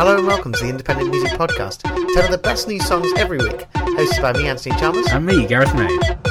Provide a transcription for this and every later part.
Hello and welcome to the Independent Music Podcast, telling of the best new songs every week. Hosted by me, Anthony Chalmers. And me, Gareth May.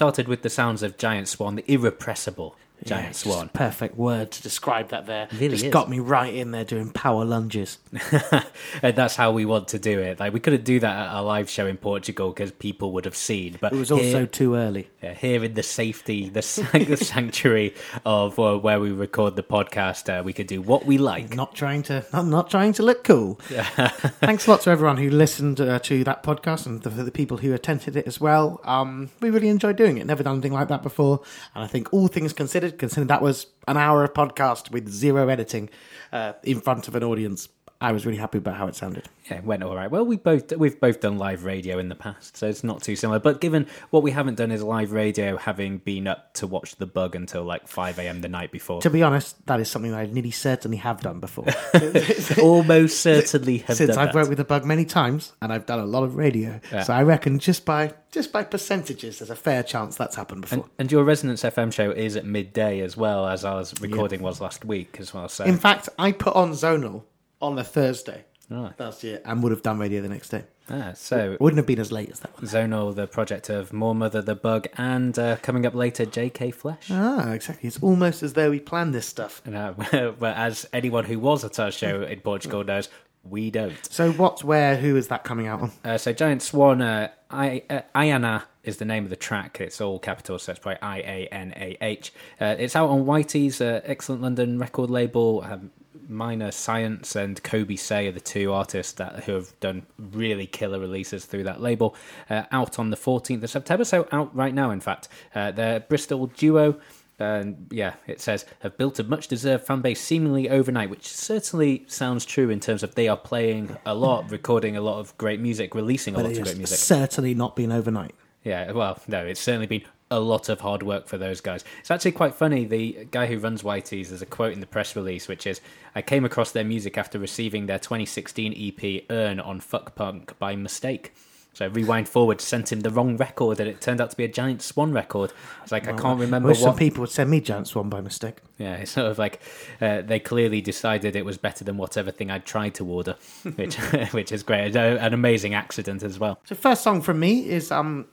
Started with the sounds of Giant Swan, the irrepressible Giant Yeah, Swan. Perfect word to describe that there. Really just is. got me right in there doing power lunges. and that's how we want to do it. Like we couldn't do that at our live show in Portugal because people would have seen. But It was also here, too early. Here in the safety, the, the sanctuary of uh, where we record the podcast, uh, we could do what we like. Not trying to, I'm not trying to look cool. Thanks a lot to everyone who listened uh, to that podcast and the, for the people who attended it as well. Um, we really enjoyed doing it. Never done anything like that before, and I think all things considered, considering that was an hour of podcast with zero editing uh, in front of an audience. I was really happy about how it sounded. Yeah, it went all right. Well, we both we've both done live radio in the past, so it's not too similar. But given what we haven't done is live radio, having been up to watch the bug until like five a.m. the night before, To be honest, that is something I nearly certainly have done before. almost certainly have Since I've that. worked with the bug many times and I've done a lot of radio, Yeah. so I reckon just by just by percentages, there's a fair chance that's happened before. And your Resonance FM show is at midday as well as our recording was last week as well. So In fact, I put on Zonal on a Thursday Right. last year and would have done radio the next day. ah, so It wouldn't have been as late as that one. Zonal, the project of More Mother the Bug, and uh, coming up later, J.K. Flesh. Ah, exactly. It's almost as though we planned this stuff. And, uh, well, as anyone who was at our show in Portugal knows, we don't. So, what's where? Who is that coming out on? Uh, so Giant Swan, uh, I, uh, Iana is the name of the track. It's all capitals, so it's probably I A N A H. Uh, it's out on Whities uh, excellent London record label. Um, Minor Science and Coby Sey are the two artists that who have done really killer releases through that label. Uh, out on the 14th of September, so out right now, in fact. Uh, they're Bristol duo. And yeah, it says have built a much deserved fan base seemingly overnight, which certainly sounds true in terms of they are playing a lot, recording a lot of great music, releasing a But lot of great music. certainly not been overnight. Yeah, well, no, it's certainly been a lot of hard work for those guys. It's actually quite funny. The guy who runs Whities, there's a quote in the press release, which is I came across their music after receiving their 2016 EP Earn on Fuck Punk by mistake. So I rewind forward, sent him the wrong record, and it turned out to be a Giant Swan record. It's like I can't remember wish some people would send me Giant Swan by mistake. Yeah, it's sort of like uh, they clearly decided it was better than whatever thing I'd tried to order, which which is great. An amazing accident as well. So, first song from me is um,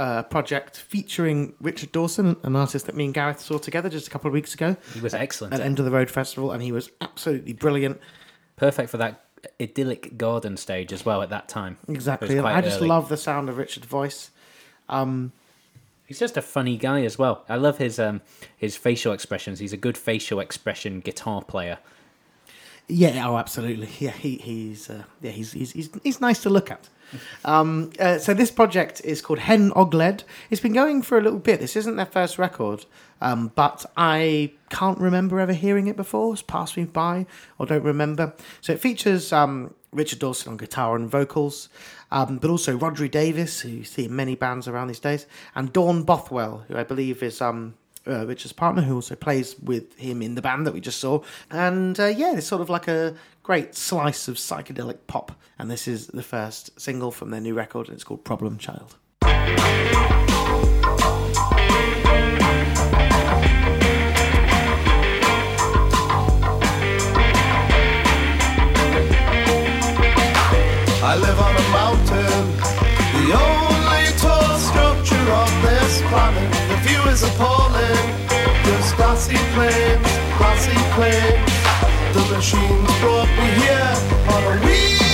a project featuring Richard Dawson, an artist that me and Gareth saw together just a couple of weeks ago He was excellent. at End of the Road Festival, and he was absolutely brilliant. perfect for that idyllic garden stage as well at that time. Exactly. I just early. love the sound of Richard's voice. Um, He's just a funny guy as well. I love his um his facial expressions. He's a good facial expression guitar player. Yeah, oh, absolutely. Yeah, he, he's uh, yeah, he's, he's he's he's nice to look at. Um, uh, so this project is called Hen Ogledd. It's been going for a little bit. This isn't their first record, um, but I can't remember ever hearing it before. It's passed me by, or don't remember. So it features um, Richard Dawson on guitar and vocals, um, but also Rhodri Davies, who you see in many bands around these days, and Dawn Bothwell, who I believe is um, uh, Richard's partner, who also plays with him in the band that we just saw. And uh, yeah, it's sort of like a great slice of psychedelic pop. And this is the first single from their new record, and it's called Problem Child. I live on a mountain, the only tall structure on this planet. Is appalling, just glassy plains, glassy plains. The machines brought me here on a wheel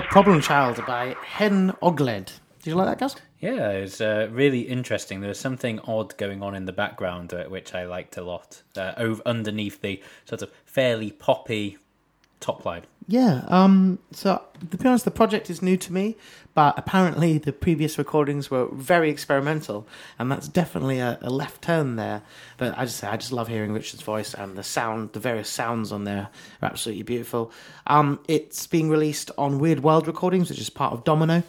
go, Problem Child by Hen Ogledd. Did you like that, Gus? Yeah, it's uh, really interesting. There was something odd going on in the background, uh, which I liked a lot. Uh, over underneath the sort of fairly poppy top line. Yeah. Um. So to be honest, the project is new to me, but apparently the previous recordings were very experimental, and that's definitely a, a left turn there. But I just I just love hearing Richard's voice and the sound, the various sounds on there are absolutely beautiful. Um. It's being released on Weird World Recordings, which is part of Domino.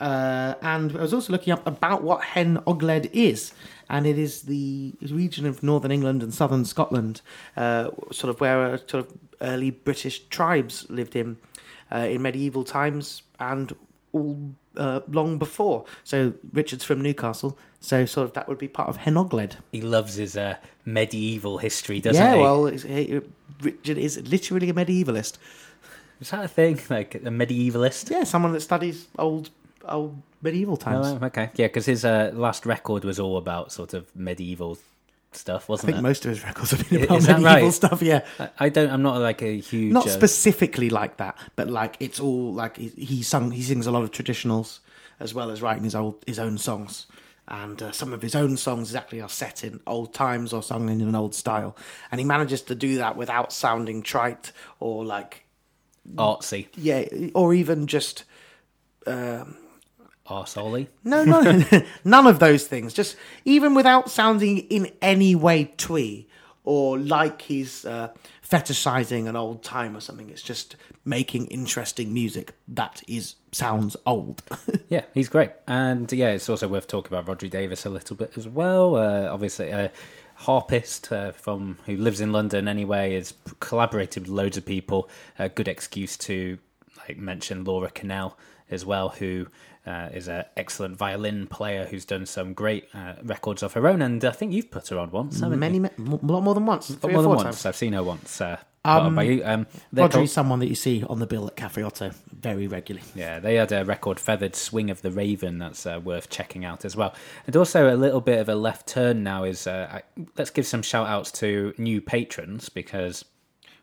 Uh, and I was also looking up about what Hen Ogledd is, and it is the region of northern England and southern Scotland, uh, sort of where uh, sort of early British tribes lived in uh, in medieval times and all uh, long before. So Richard's from Newcastle, so sort of that would be part of Hen Ogledd. He loves his uh, medieval history, doesn't Yeah, he? well, it's, he, Richard is literally a medievalist. is that a thing? Like a medievalist? Yeah, someone that studies old old medieval times. Oh, okay. Yeah, because his uh, last record was all about sort of medieval stuff, wasn't I think it? most of his records have been Is about that medieval right? stuff. Yeah, I- I don't. I'm not like a huge. not uh, specifically like that, but like it's all like he, he sung. He sings a lot of traditionals as well as writing his old his own songs. And uh, some of his own songs exactly are set in old times or sung in an old style, and he manages to do that without sounding trite or like artsy, yeah, or even just arseholy. No, no, none of those things. Just even without sounding in any way twee or like he's uh, fetishizing an old time or something. It's just making interesting music that is sounds old. Yeah, he's great, and yeah, it's also worth talking about Rhodri Davies a little bit as well. Uh, obviously, a harpist uh, from who lives in London anyway, has collaborated with loads of people. A good excuse to like mention Laura Cannell as well, who uh, is an excellent violin player who's done some great uh, records of her own, and I think you've put her on once, haven't Many, you? ma- a lot more than once. Three more or than four once. times. I've seen her once. Uh, on by you. Um, Rhodri's called- someone that you see on the bill at Cafe Oto very regularly. Yeah, they had a record Feathered Swing of the Raven that's uh, worth checking out as well. And also a little bit of a left turn now is uh, I, let's give some shout outs to new patrons because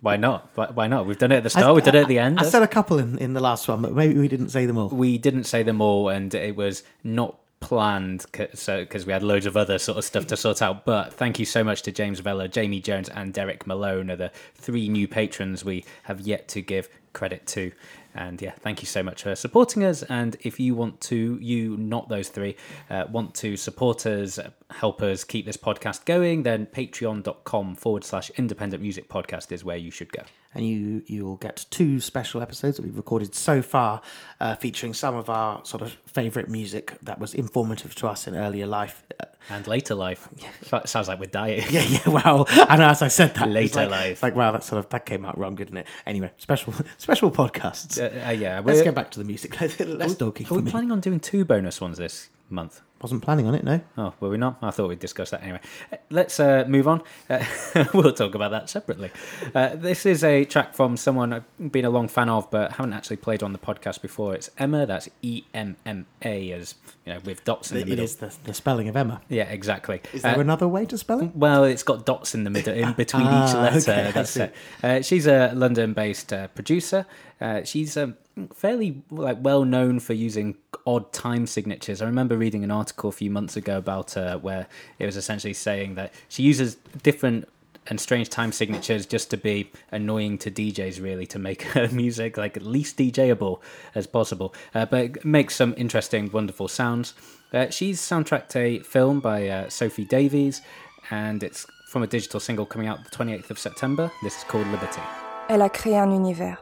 why not? Why, not? We've done it at the start, we've done it at the end. I said a couple in, in the last one, but maybe we didn't say them all. we didn't say them all, and it was not planned so because we had loads of other sort of stuff to sort out but thank you so much to james vella jamie jones and derek malone are the three new patrons we have yet to give credit to and yeah thank you so much for supporting us. And if you want to you not those three uh, want to support us help us keep this podcast going then patreon.com forward slash independent music podcast is where you should go and you you'll get two special episodes that we've recorded so far, uh, featuring some of our sort of favourite music that was informative to us in earlier life. Uh, and later life That sounds like we're dying yeah, yeah. Wow. And as I said that, Later like, life. like wow, that sort of that came out wrong, didn't it? Anyway, special special podcasts. Uh, uh, yeah, Let's get back to the music. Let's talking Are we me. planning on doing two bonus ones this month? Wasn't planning on it, no. Oh, were we not? I thought we'd discuss that anyway. Uh, Let's uh, move on. Uh, we'll talk about that separately. Uh, this is a track from someone I've been a long fan of, but haven't actually played on the podcast before. It's Emma. That's E M M A, as you know, with dots in the It middle. is the, the spelling of Emma. Yeah, exactly. Is there Uh, another way to spell it? well, it's got dots in the middle, in between each Ah, letter. okay, That's it. Uh, she's a London-based uh, producer. Uh, she's um, fairly like well known for using odd time signatures. I remember reading an article a few months ago about her where it was essentially saying that she uses different and strange time signatures just to be annoying to DJs, really, to make her music like at least DJable as possible. Uh, but makes some interesting, wonderful sounds. Uh, she's soundtracked a film by uh, Sophie Davies, and it's from a digital single coming out the 28th of September. This is called Liberty. Elle a créé un univers.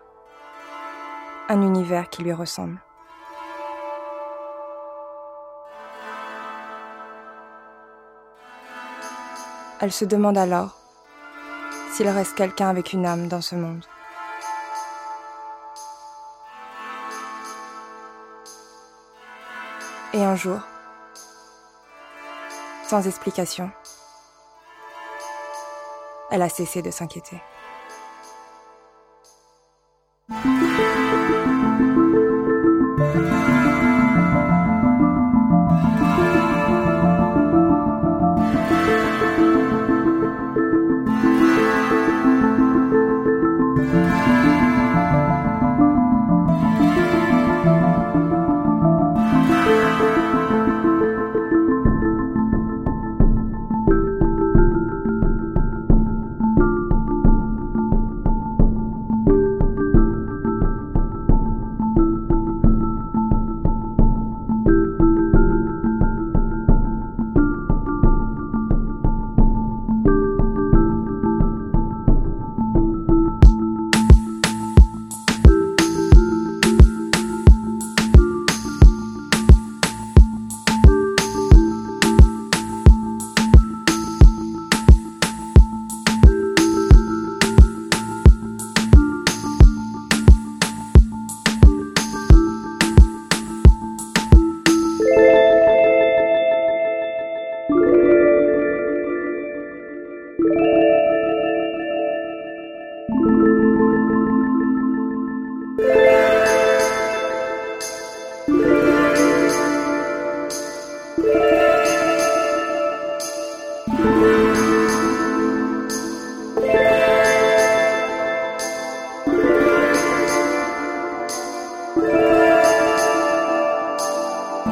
Un univers qui lui ressemble. Elle se demande alors s'il reste quelqu'un avec une âme dans ce monde. Et un jour, sans explication, elle a cessé de s'inquiéter.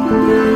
I've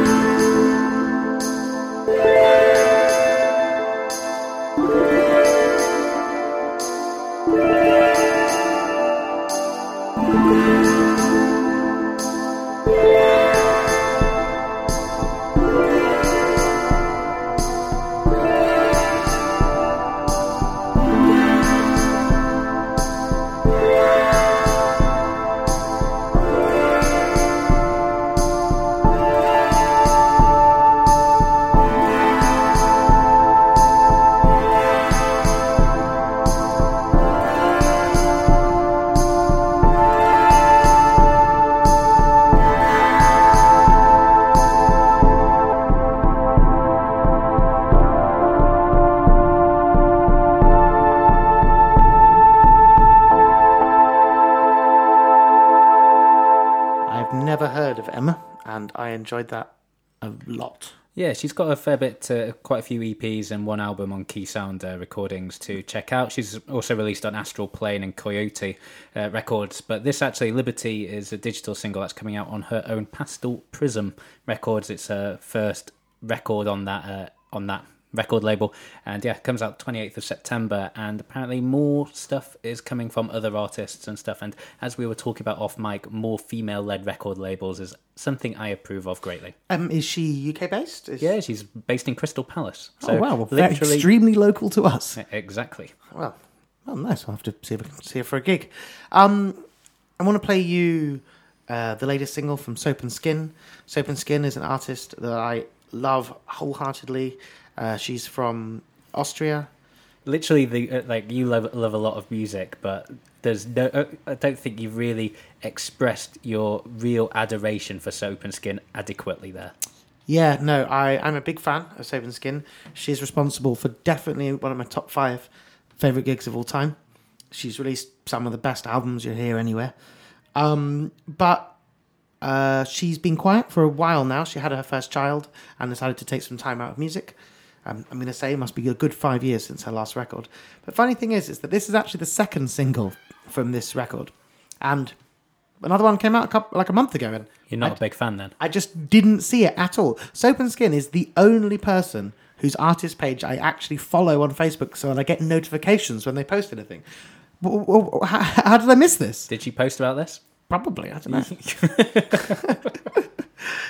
enjoyed that a lot. Yeah, she's got a fair bit, quite a few EPs and one album on Key Sound uh, recordings to check out. She's also released on Astral Plane and Coyote uh, Records, but this actually, Liberty, is a digital single that's coming out on her own Pastel Prism Records. It's her first record on that uh, on that record label, and yeah, it comes out 28th of September. And apparently, more stuff is coming from other artists and stuff. And as we were talking about off mic, more female-led record labels is something I approve of greatly. Um, is she UK based? Is... Yeah, she's based in Crystal Palace. oh wow, well, very extremely local to us. Exactly. Well, well, nice. I'll have to see if I can see her for a gig. Um, I want to play you uh, the latest single from Soap and Skin. Soap and Skin is an artist that I love wholeheartedly. Uh, she's from Austria. Literally, the uh, like you love love a lot of music, but there's no. Uh, I don't think you've really expressed your real adoration for Soap and Skin adequately there. Yeah, no, I, I'm a big fan of Soap and Skin. She's responsible for definitely one of my top five favourite gigs of all time. She's released some of the best albums you'll hear anywhere. Um, but uh, she's been quiet for a while now. She had her first child and decided to take some time out of music. Um, I'm going to say it must be a good five years since her last record. But funny thing is, is that this is actually the second single from this record, and another one came out a couple, like a month ago, and You're not I- a big fan then. I just didn't see it at all. Soap and Skin is the only person whose artist page I actually follow on Facebook, so that I get notifications when they post anything. How, how did I miss this? Did she post about this? Probably, I don't know.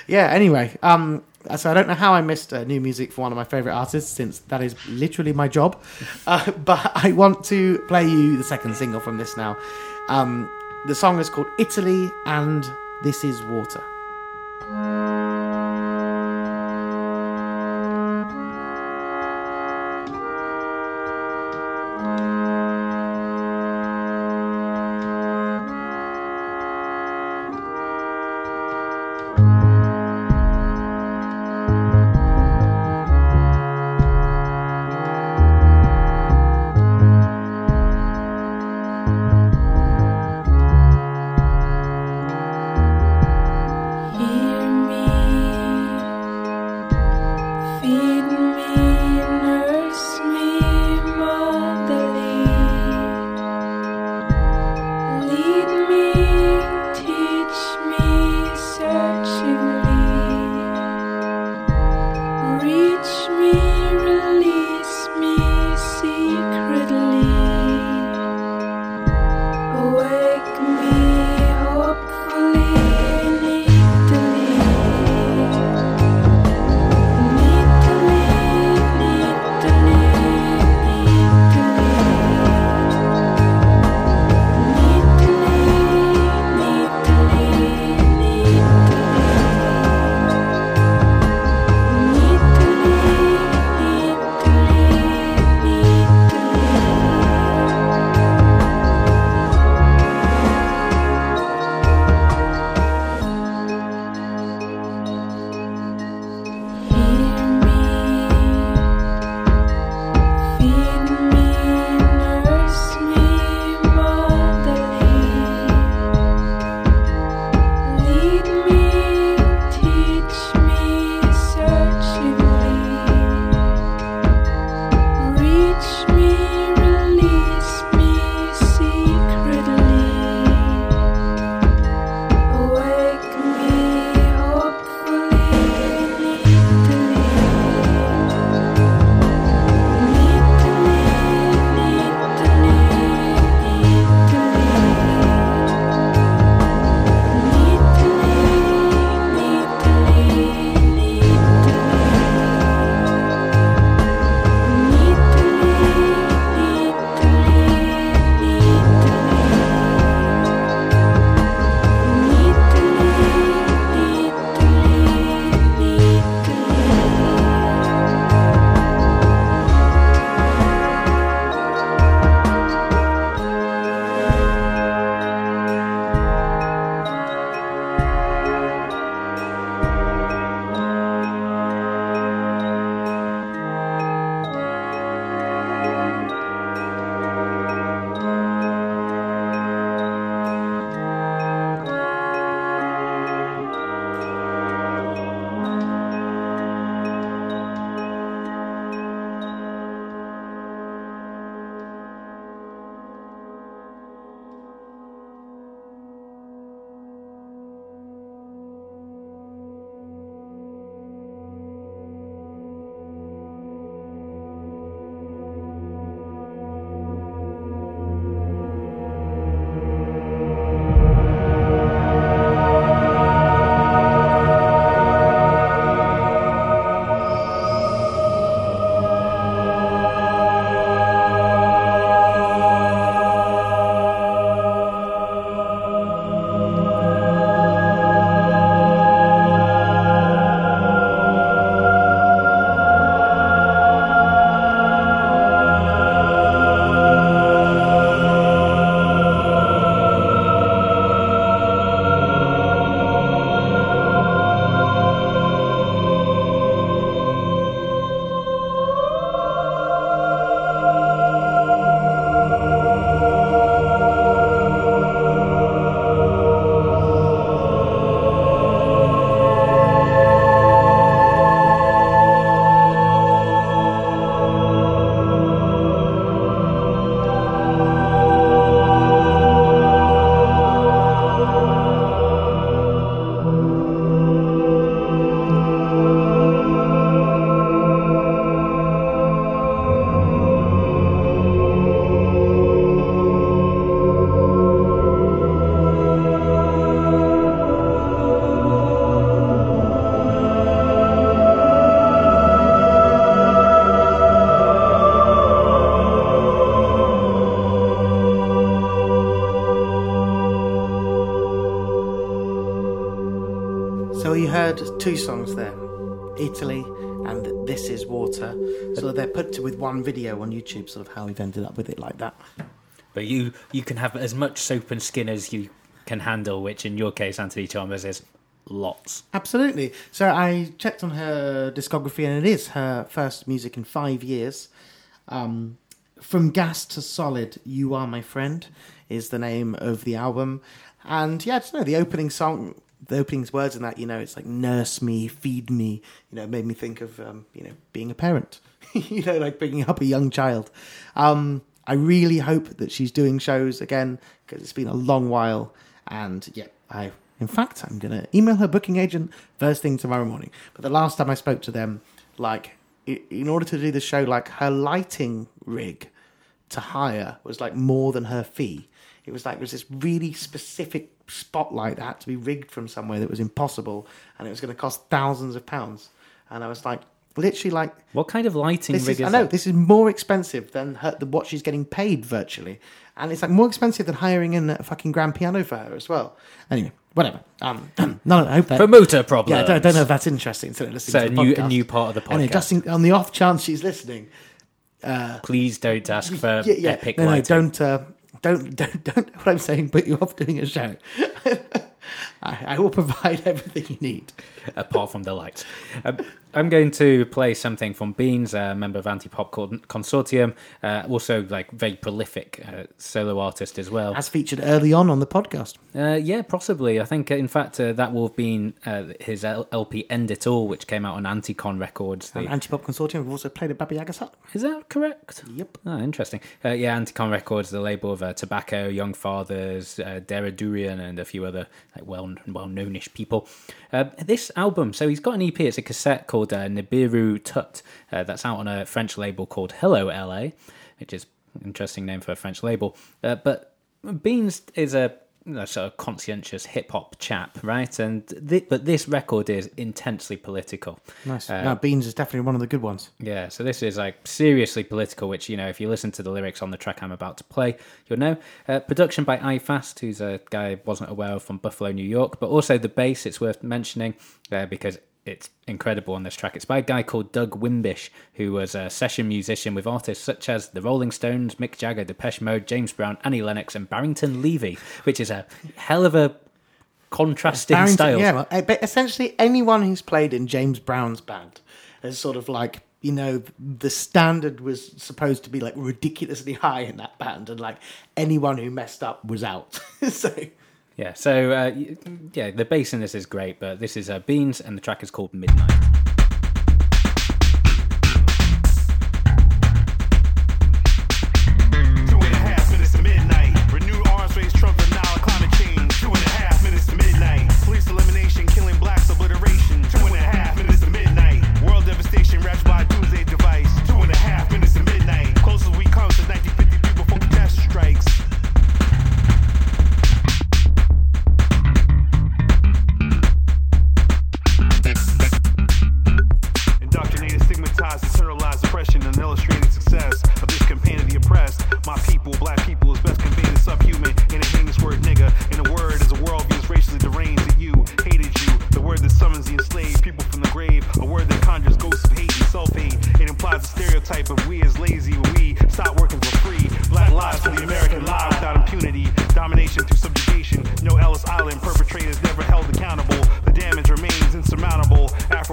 yeah. Anyway, um, so I don't know how I missed uh, new music for one of my favorite artists, since that is literally my job. Uh, but I want to play you the second single from this now. Um, the song is called Italy, and this is Water. Two songs there Italy and This Is Water. So they're put to, with one video on YouTube, sort of how we've ended up with it like that. But you you can have as much soap and skin as you can handle, which in your case, Anthony Chalmers, is lots. Absolutely. So I checked on her discography, and it is her first music in five years. Um, From Gas to Solid, You Are My Friend is the name of the album. And yeah, I just know the opening song, the opening words in that, you know, it's like nurse me, feed me, you know, made me think of, um, you know, being a parent, you know, like bringing up a young child. Um, I really hope that she's doing shows again because it's been a long while. And yeah, I, in fact, I'm going to email her booking agent first thing tomorrow morning. But the last time I spoke to them, like, in order to do the show, like her lighting rig to hire was like more than her fee. It was like there was this really specific spotlight that had to be rigged from somewhere that was impossible, and it was going to cost thousands of pounds. And I was like, literally, like What kind of lighting rig is, is I know that? this is more expensive than her, the, what she's getting paid virtually, and it's like more expensive than hiring in a fucking grand piano for her as well. Anyway, whatever. Um, no, I hope that. For motor problems. yeah, I don't, I don't know if that's interesting. So, listening So to a new, a new part of the Anyway, podcast. just in, on the off chance she's listening, uh, Please don't ask for yeah, yeah. epic no, no, lighting. don't, uh, don't, don't, don't. What I'm saying, put you off doing a show. I, I will provide everything you need. apart from the lights. Um, I'm going to play something from Beans, a member of Anti Pop Consortium, uh, also like very prolific uh, solo artist as well. As featured early on on the podcast. Uh, yeah, possibly. I think, uh, in fact, uh, that will have been uh, his LP End It All, which came out on Anticon Records. The- And Anti-Pop Consortium have also played at Baba Yaga's Hut. Is that correct? Yep. Oh, interesting. Uh, yeah, Anticon Records, the label of uh, Tobacco, Young Fathers, uh, Dara Durian, and a few other like well well knownish people. Uh, this album, so he's got an EP. It's a cassette called uh, Nibiru Tut. Uh, that's out on a French label called Hello LA, which is an interesting name for a French label. Uh, but Beans is a know, sort of conscientious hip hop chap, right? And thi- but this record is intensely political. Nice. Uh, no, Beans is definitely one of the good ones. Yeah, so this is like seriously political, which, you know, if you listen to the lyrics on the track I'm about to play, you'll know. Uh, production by iFast, who's a guy I wasn't aware of from Buffalo, New York, but also the bass, it's worth mentioning uh, because it's incredible on this track. It's by a guy called Doug Wimbish, who was a session musician with artists such as the Rolling Stones, Mick Jagger, Depeche Mode, James Brown, Annie Lennox, and Barrington Levy, which is a hell of a contrasting Barrington- style. Yeah, well, uh, but essentially anyone who's played in James Brown's band is sort of like you know the standard was supposed to be like ridiculously high in that band, and like anyone who messed up was out. so Yeah, so uh, yeah, the bass in this is great, but this is uh, Beans, and the track is called Midnight.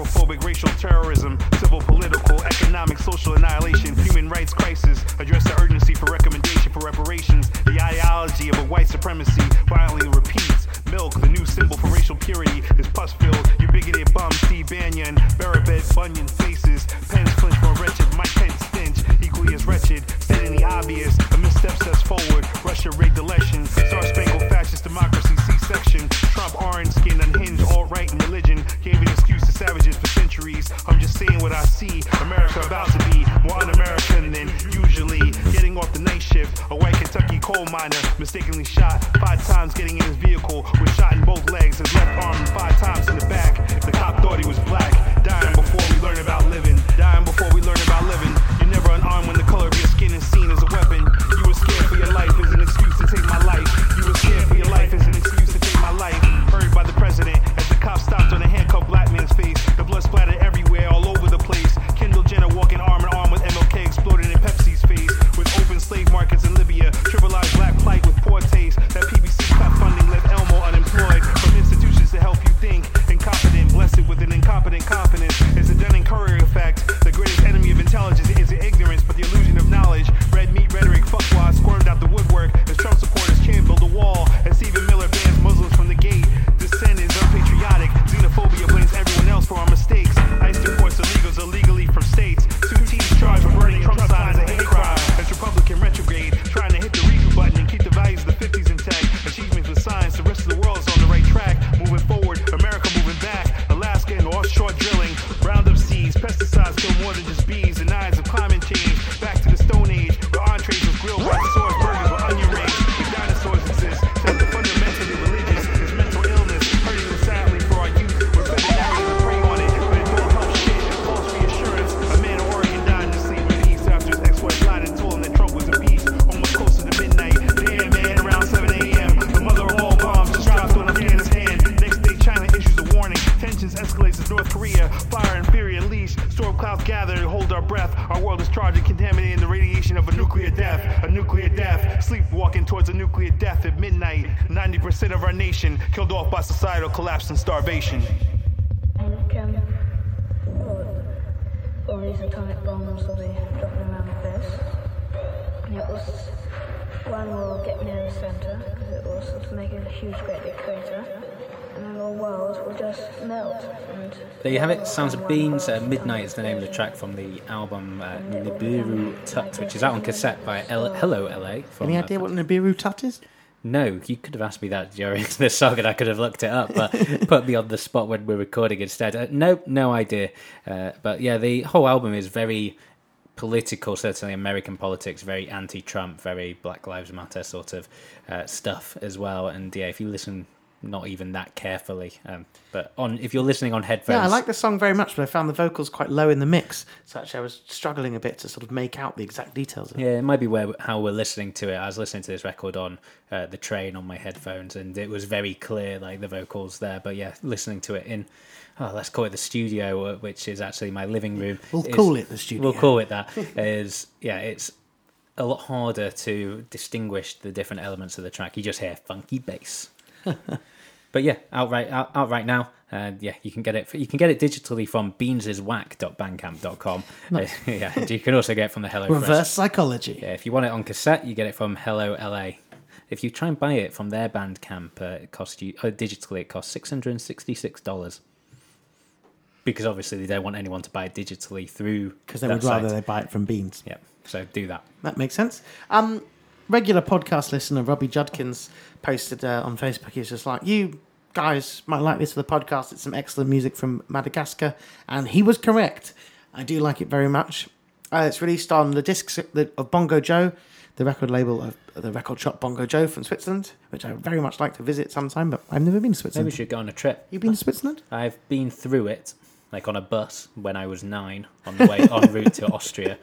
Afrophobic racial terrorism, civil, political, economic, social annihilation, human rights crisis. 90% of our nation killed off by societal collapse and starvation. And all, all these atomic bombs will be dropping around like this. And it was one will get near the centre because it will sort of make a huge, great big crater, and then the world will just melt. There you have it. Sounds of Beans. Uh, Midnight is the name of the track from the album uh, Nibiru Tut, which is out on cassette by L- Hello LA. From, Any uh, idea what Nibiru Tut is? No, you could have asked me that during the song and I could have looked it up, but put me on the spot when we're recording instead. Uh, no, no idea. Uh, but yeah, the whole album is very political, certainly American politics, very anti Trump, very Black Lives Matter sort of uh, stuff as well. And yeah, if you listen not even that carefully, um, but on if you're listening on headphones. Yeah, I like the song very much, but I found the vocals quite low in the mix. So actually, I was struggling a bit to sort of make out the exact details. Of it. Yeah, it might be where how we're listening to it. I was listening to this record on uh, the train on my headphones, and it was very clear, like the vocals there. But yeah, listening to it in, oh, let's call it the studio, uh, which is actually my living room. We'll is- call it the studio. We'll call it that. is yeah, it's a lot harder to distinguish the different elements of the track. You just hear funky bass. But yeah, outright out, out right now. And yeah, you can get it. You can get it digitally from beansiswhack.bandcamp.com. Uh, yeah, and you can also get it from the Hello Fresh. Reverse psychology. Yeah, if you want it on cassette, you get it from Hello LA. If you try and buy it from their Bandcamp, uh, it costs you uh, digitally. It costs six hundred and sixty-six dollars. Because obviously they don't want anyone to buy it digitally through. Because they would rather site. they buy it from Beans. Yeah, so do that. That makes sense. Um, regular podcast listener Robbie Judkins posted uh, on Facebook. He was just like, "You guys might like this for the podcast. It's some excellent music from Madagascar," and he was correct. I do like it very much. Uh, it's released on the discs of Bongo Joe, the record label of the record shop Bongo Joe from Switzerland, which I very much like to visit sometime. But I've never been to Maybe Switzerland. we should go on a trip. You've been to Switzerland? I've been through it, like on a bus when I was nine, on the way en route to Austria.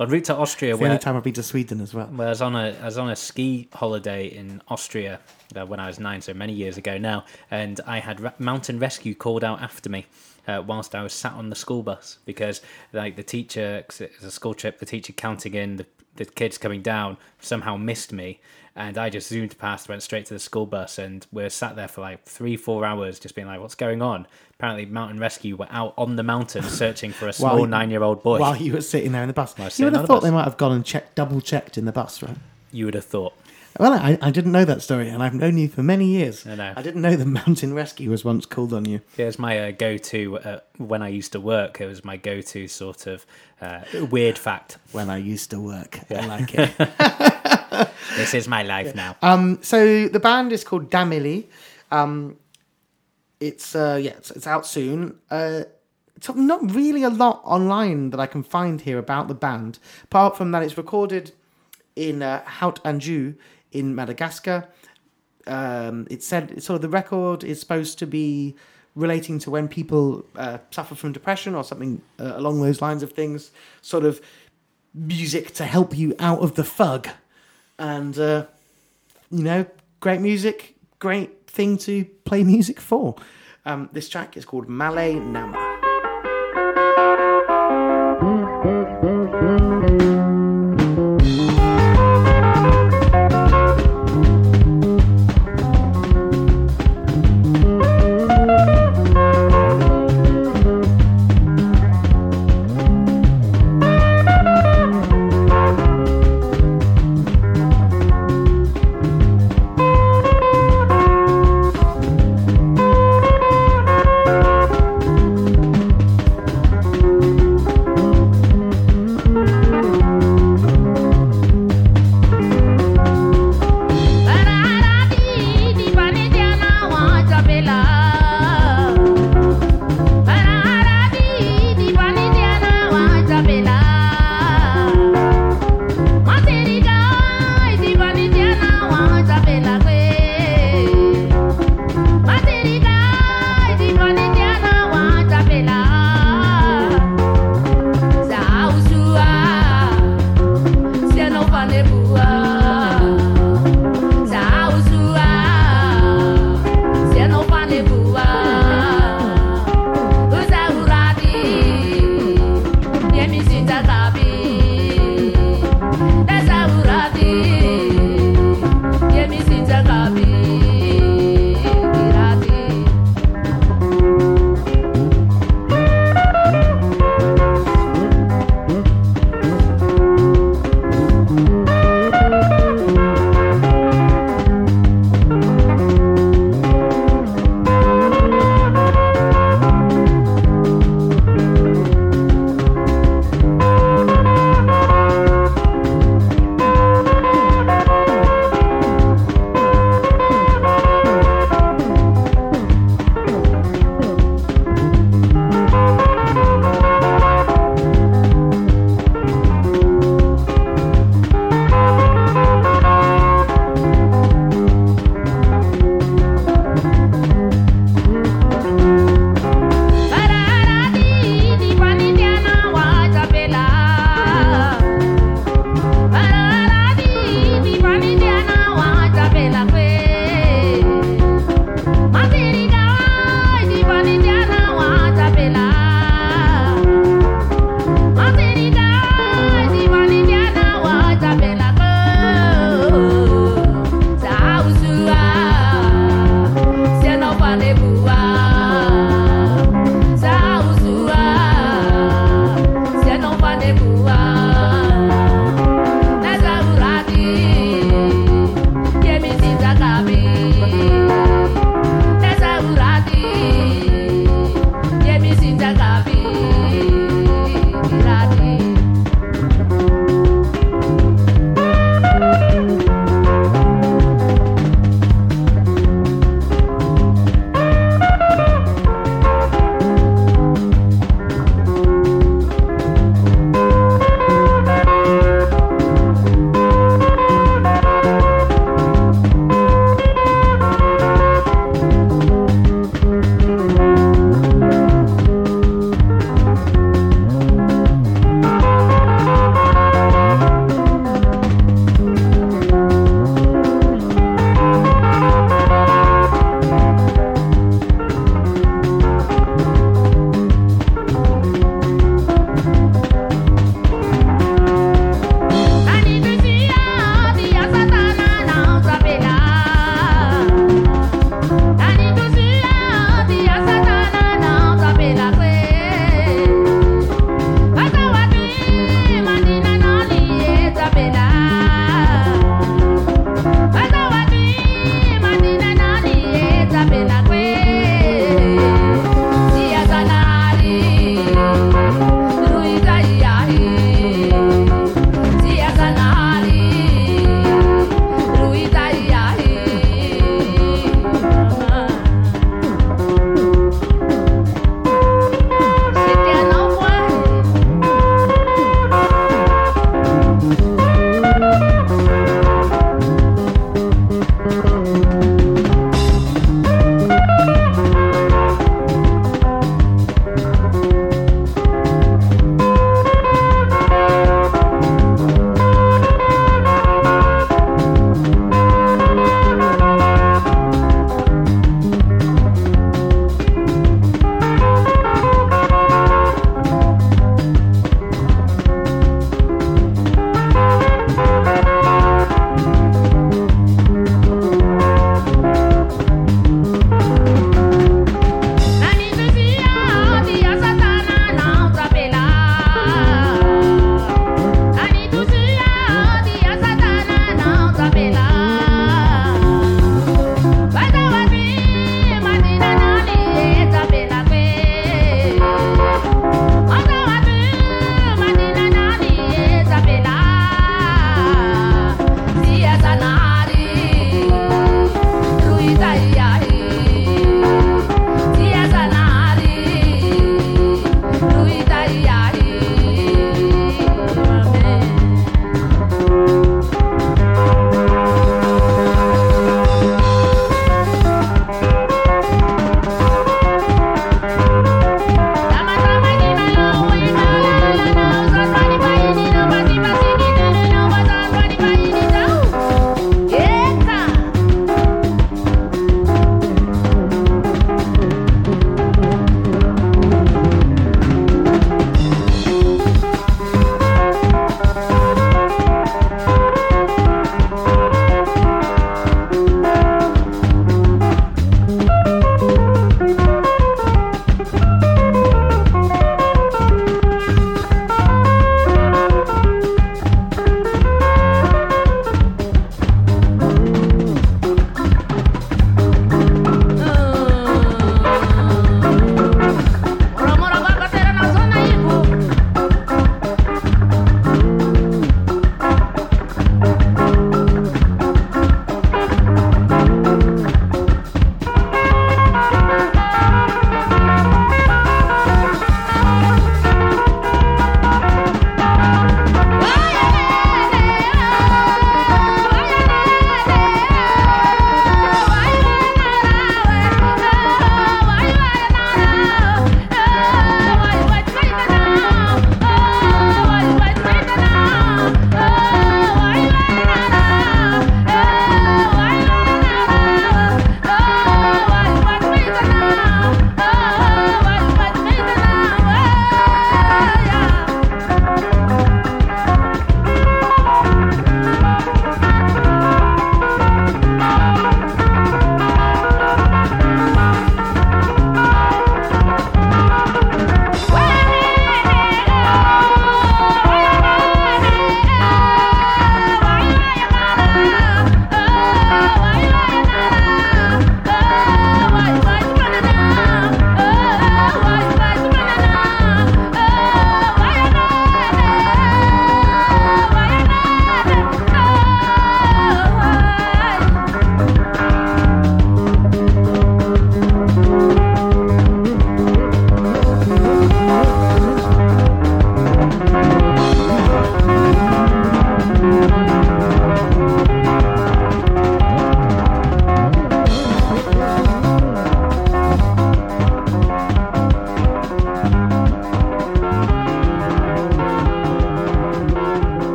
En route to Austria, The only time I've been to Sweden as well. Well, I was on a I was on a ski holiday in Austria uh, when I was nine, so many years ago now, and I had mountain rescue called out after me uh, whilst I was sat on the school bus because like the teacher, cause it was a school trip, the teacher counting in the the kids coming down somehow missed me. And I just zoomed past, went straight to the school bus, and we are sat there for like three, four hours, just being like, "What's going on?" Apparently, mountain rescue were out on the mountain searching for a small nine-year-old boy. While you were sitting there in the bus, I you would have thought bus. they might have gone and checked, double checked in the bus, right? You would have thought. Well, I, I didn't know that story, and I've known you for many years. I know. I didn't know the mountain rescue was once called on you. Yeah, it's my uh, go-to uh, when I used to work. It was my go-to sort of uh, weird fact. When I used to work, I like it. This is my life now. um, so the band is called Damily. Um, it's uh, yeah, it's, it's out soon. Uh, it's not really a lot online that I can find here about the band, apart from that it's recorded in uh, Hout Anjou in Madagascar. Um, it said of the record is supposed to be relating to when people uh, suffer from depression or something uh, along those lines of things. Sort of music to help you out of the fug, and uh, you know, great music, great thing to play music for. Um, this track is called Malay Nama.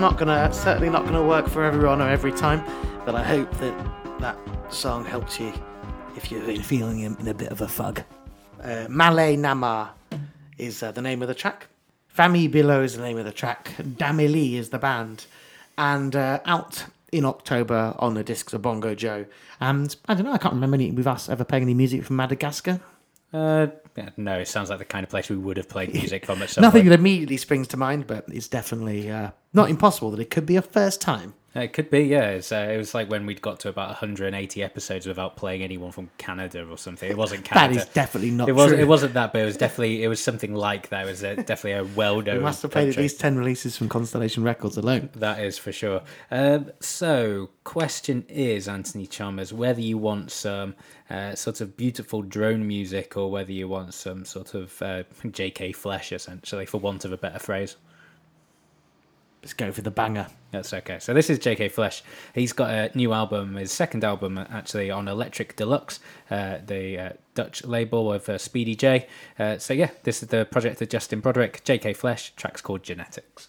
Not gonna, certainly not gonna work for everyone or every time, but I hope that that song helps you if you're feeling in, in a bit of a fug. Uh, Malay Nama is uh, the name of the track. Fami Below is the name of the track. Damily is the band. And uh, out in October on the discs of Bongo Joe. And I don't know, I can't remember any, with us ever playing any music from Madagascar. Uh, yeah, no, it sounds like the kind of place we would have played music from at some Nothing point. that immediately springs to mind, but it's definitely uh, not impossible that it could be a first time. It could be, yeah. It's, uh, it was like when we'd got to about 180 episodes without playing anyone from Canada or something. It wasn't That Canada. is definitely not it wasn't. true. It wasn't that, but it was definitely. It was something like that. It was uh definitely a well-known. We must have played at least 10 releases from Constellation Records alone. That is for sure. Um, so, question is, Anthony Chalmers, whether you want some uh, sort of beautiful drone music or whether you want some sort of uh, J.K. Flesh, essentially, for want of a better phrase. Let's go for the banger. That's okay. So this is J.K. Flesh. He's got a new album, his second album actually, on Electric Deluxe, uh, the uh, Dutch label of uh, Speedy J. Uh, so yeah, this is the project of Justin Broadrick, J.K. Flesh. Track's called. Genetics.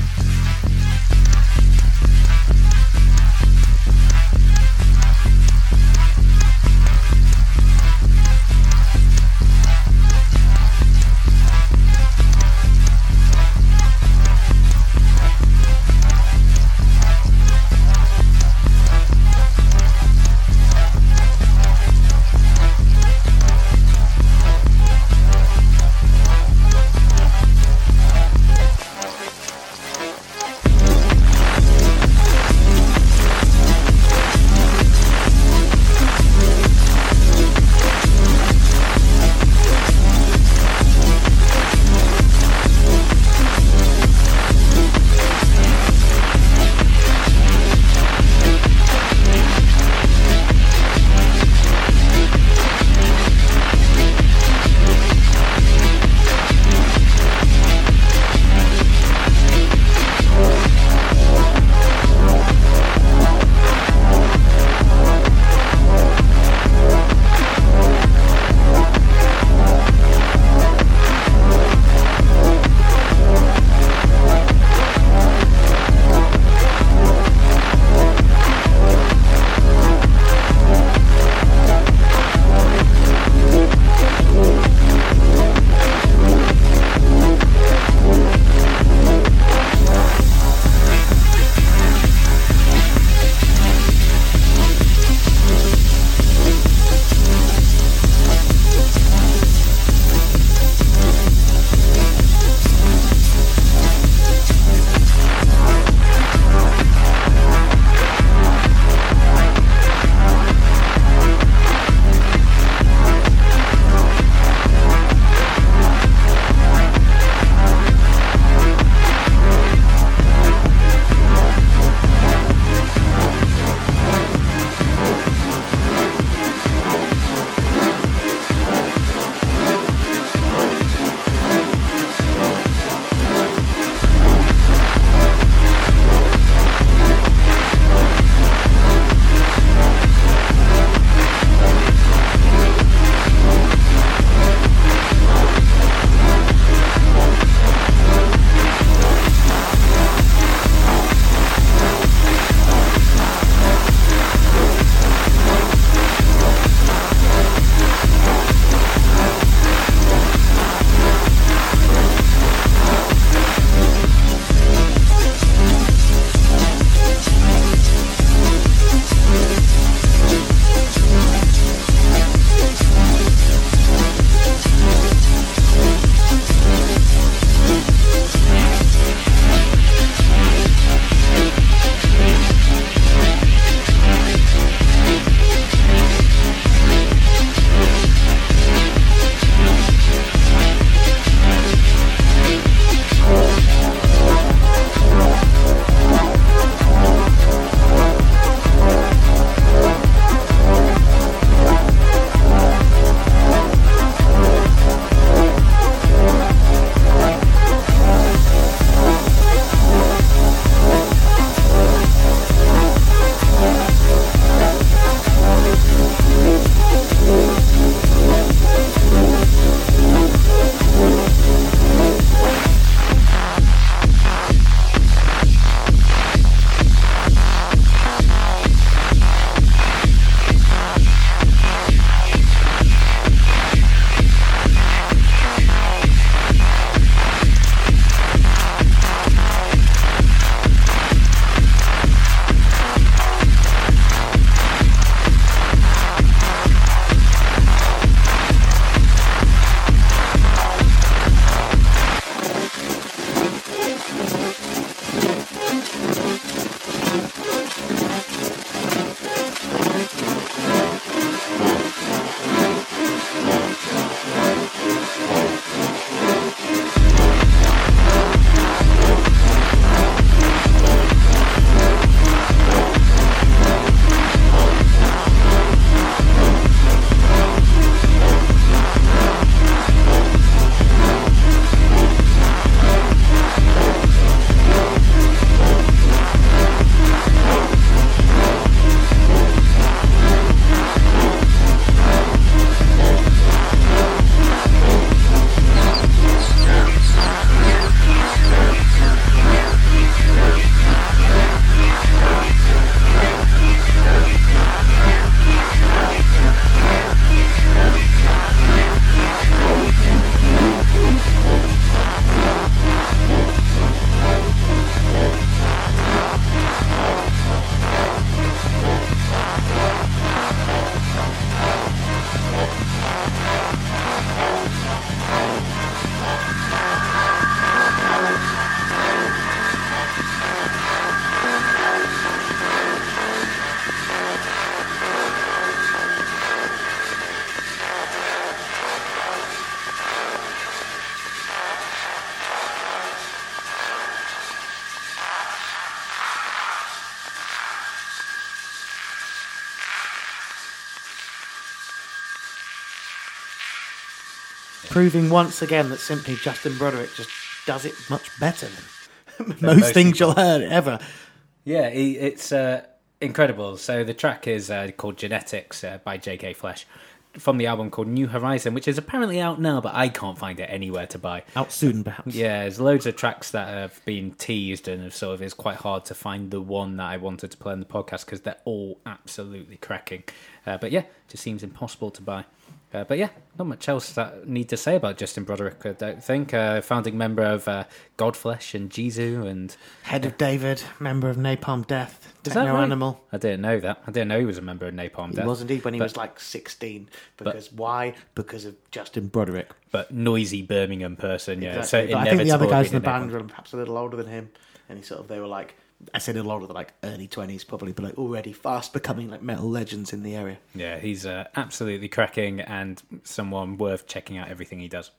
Proving once again that simply Justin Broadrick just does it much better than most, things you'll hear ever. Yeah, it's uh, incredible. So the track is uh, called Genetics uh, by J.K. Flesh from the album called New Horizon, which is apparently out now, but I can't find it anywhere to buy. Out soon, perhaps. Yeah, there's loads of tracks that have been teased, and have sort of it's quite hard to find the one that I wanted to play on the podcast because they're all absolutely cracking. Uh, but yeah, just seems impossible to buy. Uh, but yeah, not much else that I need to say about Justin Broadrick. I don't think uh, founding member of uh, Godflesh and Jesu, and Head of David, member of Napalm Death, Is Techno right? Animal. I didn't know that. I didn't know he was a member of Napalm He Death. He was indeed when he But- was like 16. Because why? Because of Justin Broadrick. but noisy Birmingham person. Yeah, Exactly. so I think the other guys in the band were perhaps a little older than him, and he sort of they were like I said a lot of the like early twenties probably, but like already fast becoming like metal legends in the area. Yeah, he's uh, absolutely cracking and someone worth checking out everything he does.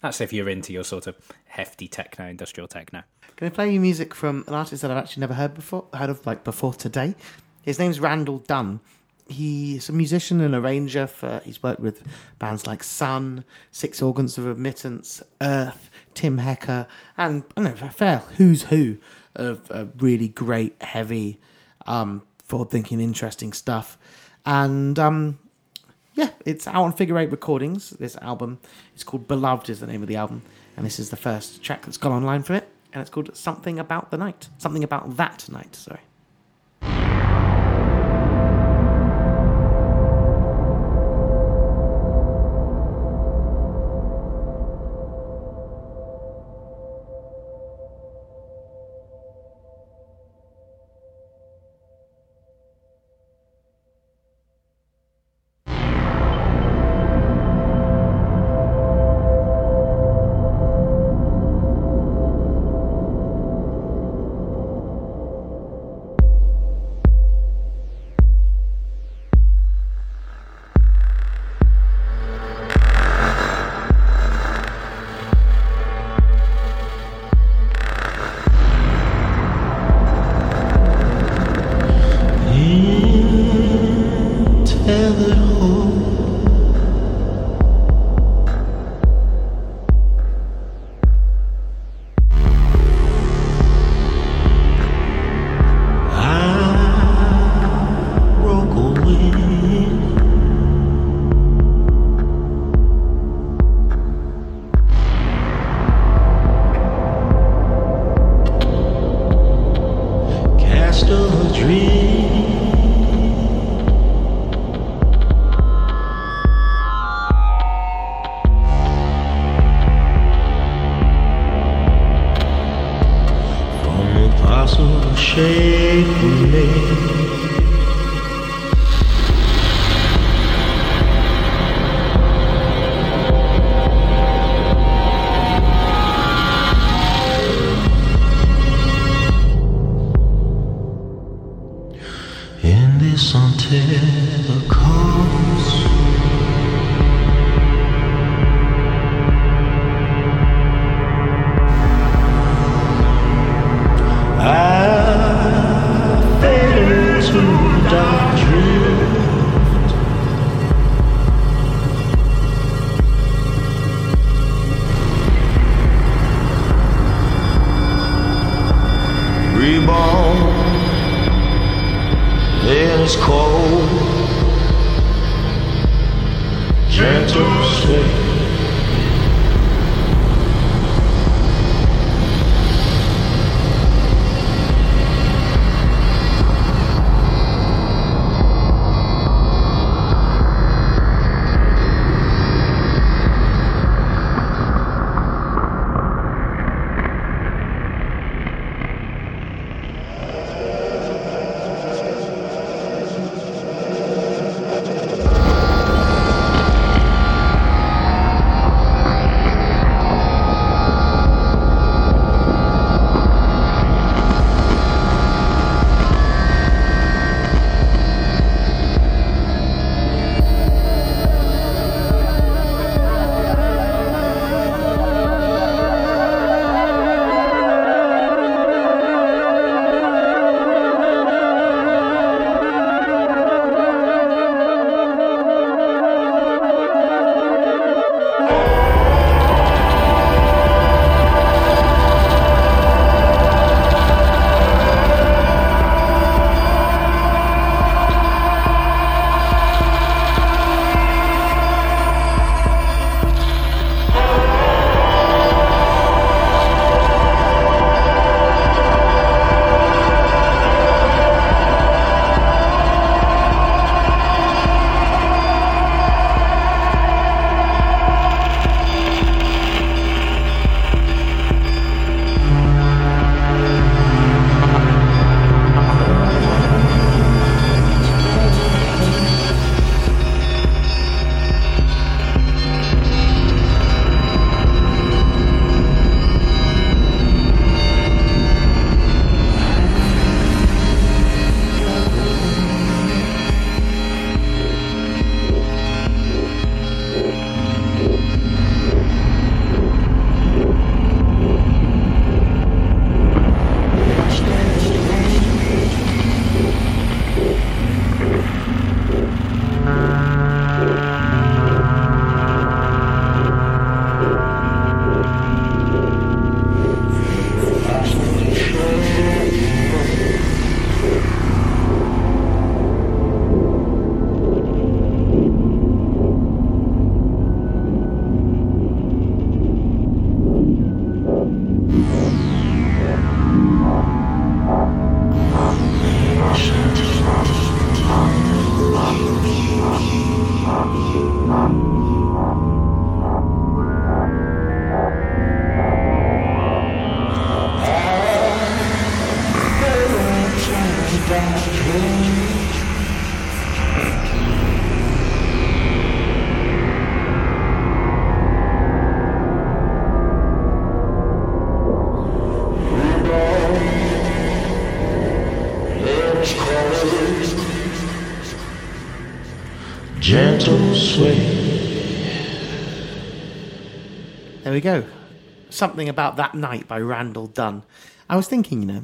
That's if you're into your sort of hefty techno, industrial techno. Can I play you music from an artist that I've actually never heard before, heard of like before today? His name's Randall Dunn. He's a musician and arranger for. He's worked with bands like Sunn, Six Organs of Admittance, Earth, Tim Hecker, and I don't know, a fair who's who of uh, really great, heavy, um, forward-thinking, interesting stuff. And um, yeah, it's out on Figure Eight Recordings. This album it's called Beloved is the name of the album, and this is the first track that's gone online from it, and it's called Something About the Night. Something about that night. Sorry. Something about that night by Randall Dunn. I was thinking, you know,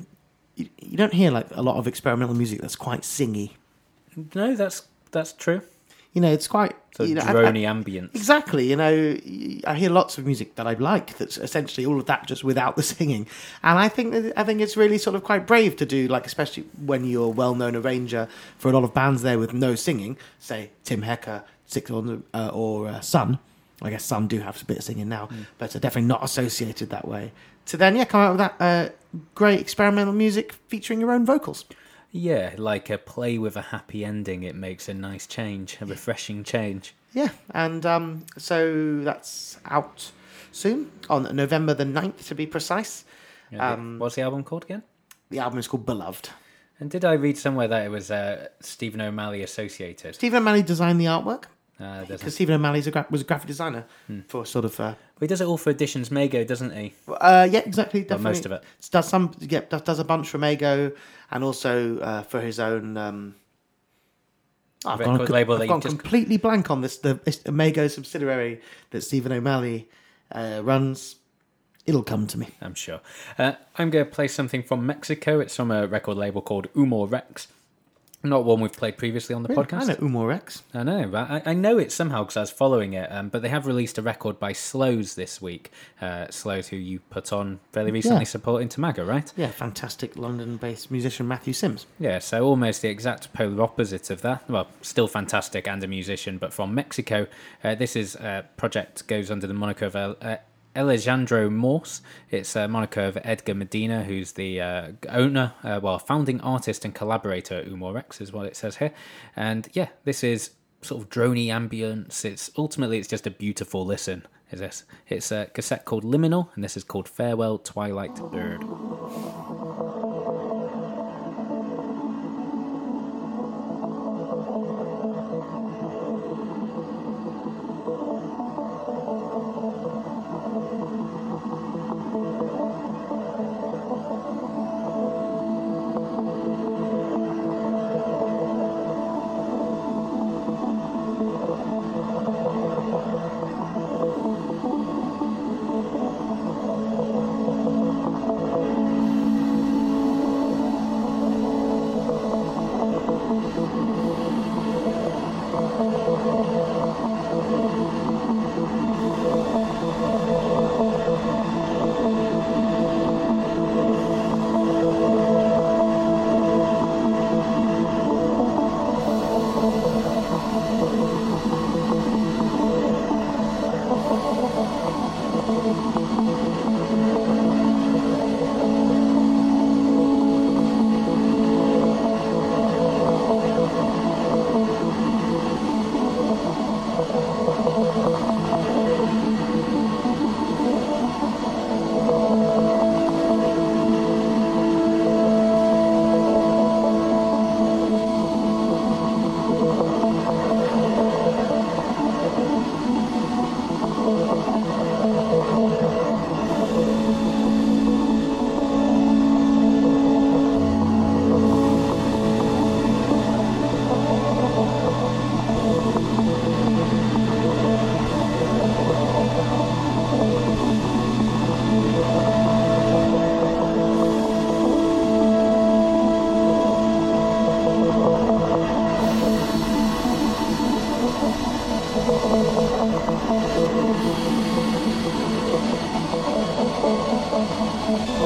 you, you don't hear like a lot of experimental music that's quite singy. No, that's that's true. You know, it's quite So you know, I- I- drony ambience. Exactly. You know, I hear lots of music that I like. That's essentially all of that, just without the singing. And I think that, I think it's really sort of quite brave to do, like especially when you're a well-known arranger for a lot of bands there with no singing. Say Tim Hecker, Six or uh, or uh, Sunn. I guess some do have a bit of singing now, but are definitely not associated that way. To then, yeah, come out with that uh, great experimental music featuring your own vocals. Yeah, like a play with a happy ending. It makes a nice change, a refreshing change. Yeah, and um, so that's out soon on November the 9th to be precise. Yeah, Um, What's the album called again? The album is called Beloved. And did I read somewhere that it was uh, Stephen O'Malley associated? Stephen O'Malley designed the artwork Uh, because Stephen O'Malley gra- was a graphic designer for sort of. Uh, he does it all for Editions Mago, doesn't he? uh, yeah, exactly. Well, most of it. Does some? Yeah, does, does a bunch for Mago and also uh, for his own. Um, I've gone, label I've gone just- completely blank on this. The Mago subsidiary that Stephen O'Malley uh, runs. It'll come to me. I'm sure. Uh, I'm going to play something from Mexico. It's from a record label called Umor Rex. Not one we've played previously on the Really? podcast. I know Umor Rex. I know, but I, I know it somehow because I was following it. Um, but they have released a record by Slows this week. Uh, Slows, who you put on fairly recently, Yeah. supporting Tomaga, right? Yeah, fantastic London-based musician Matthew Sims. Yeah, so almost the exact polar opposite of that. Well, still fantastic and a musician, but from Mexico. Uh, this is uh, project goes under the moniker of uh, Alejandro Morse. It's a moniker of Edgar Medina, who's the uh, owner, uh, well, founding artist and collaborator at Umor Rex, is what it says here. And yeah, this is sort of drony ambience. It's ultimately it's just a beautiful listen. Is this? It's a cassette called Liminal, and this is called Farewell Twilight Bird.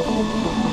Thank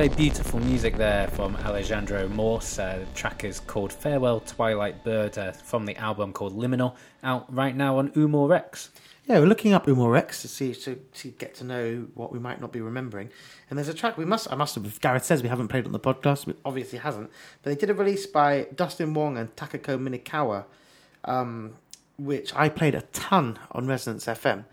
very beautiful music there from Alejandro Morse. Uh, the track is called Farewell Twilight Bird uh, from the album called Liminal, out right now on Umor Rex. Yeah, we're looking up Umor Rex to see to, to get to know what we might not be remembering. And there's a track we must I must have Gareth says we haven't played on the podcast, we obviously hasn't. But they did a release by Dustin Wong and Takako Minekawa, um, which I played a ton on Resonance FM.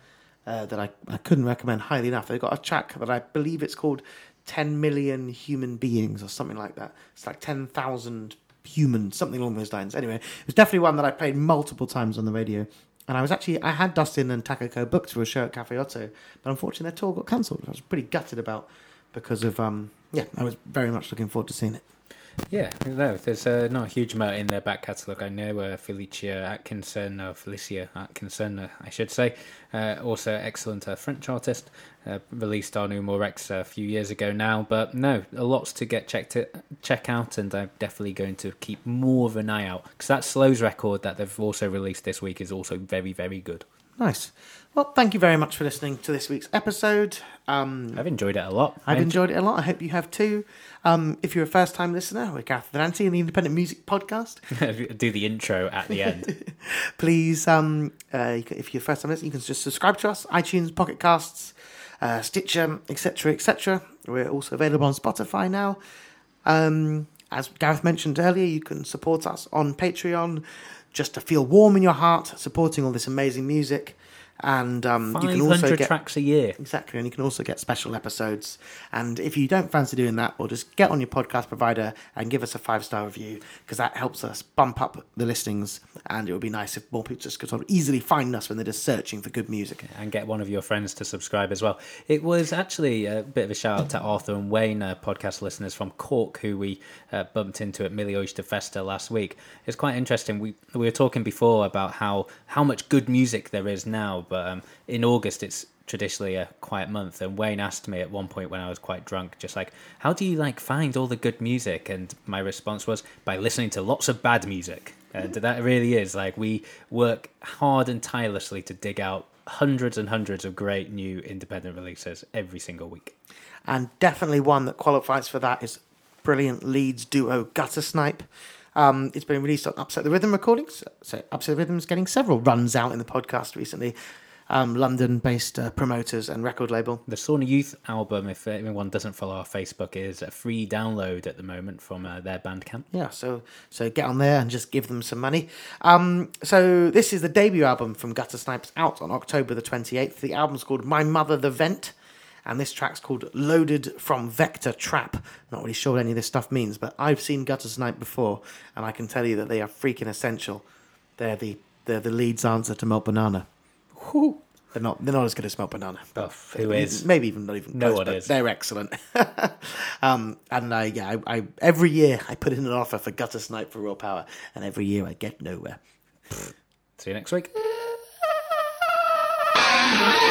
Uh, that I, I couldn't recommend highly enough. They've got a track that I believe it's called 10 million human beings or something like that. It's like 10,000 humans, something along those lines. Anyway, it was definitely one that I played multiple times on the radio. And I was actually, I had Dustin and Takako booked for a show at Cafe Oto, but unfortunately their tour got cancelled. I was pretty gutted about because of, um, yeah, I was very much looking forward to seeing it. Yeah, no, there's uh, not a huge amount in their back catalogue. I know uh, Felicia Atkinson, or Felicia Atkinson, uh, I should say, uh, also excellent uh, French artist, uh, released on Umor Rex a few years ago now. But no, a lots to get checked it, check out, and I'm definitely going to keep more of an eye out because that Slows record that they've also released this week is also very, very good. Nice. Well, thank you very much for listening to this week's episode. Um, I've enjoyed it a lot. I've enjoyed it a lot. I hope you have too. Um, if you're a first time listener, we're Gareth and and the Independent Music Podcast. do the intro at the end. Please, um, uh, if you're a first time listener, you can just subscribe to us iTunes, Pocket Casts, uh, Stitcher, etc., etc. We're also available on Spotify now. Um, as Gareth mentioned earlier, you can support us on Patreon just to feel warm in your heart, supporting all this amazing music. And um, you can also get tracks a year. Exactly, and you can also get special episodes. And if you don't fancy doing that, well, just get on your podcast provider and give us a five star review because that helps us bump up the listings. And it would be nice if more people just could sort of easily find us when they're just searching for good music. and get one of your friends to subscribe as well. It was actually a bit of a shout out to Arthur and Wayne, uh, podcast listeners from Cork, who we uh, bumped into at Millie Oyster Festa last week. It's quite interesting. We we were talking before about how how much good music there is now, but um, in August it's traditionally a quiet month and wayne asked me at one point when i was quite drunk just like how do you like find all the good music? And my response was by listening to lots of bad music. And that really is like we work hard and tirelessly to dig out hundreds and hundreds of great new independent releases every single week. And definitely one that qualifies for that is brilliant Leeds duo Guttersnipe. Um, it's been released on Upset the Rhythm recordings. So Upset the Rhythm's getting several runs out in the podcast recently. Um, London-based uh, promoters and record label. the sauna youth album if anyone doesn't follow our facebook is a free download at the moment from uh, their bandcamp Yeah, so so get on there and just give them some money. Um, so this is the debut album from Guttersnipes out on October the twenty eighth. The album's called My Mother the Vent, and this track's called Loaded from Vector Trap. Not really sure what any of this stuff means, but I've seen Guttersnipe before, and I can tell you that they are freaking essential. They're the they're the Leeds answer to Melt Banana. Whew. They're not they're not as good as Melt Banana. but Oh, who is? maybe even not even No close, one is. They're excellent. um, and I, yeah, I, I every year I put in an offer for Guttersnipe for Raw Power, and every year I get nowhere. see you next week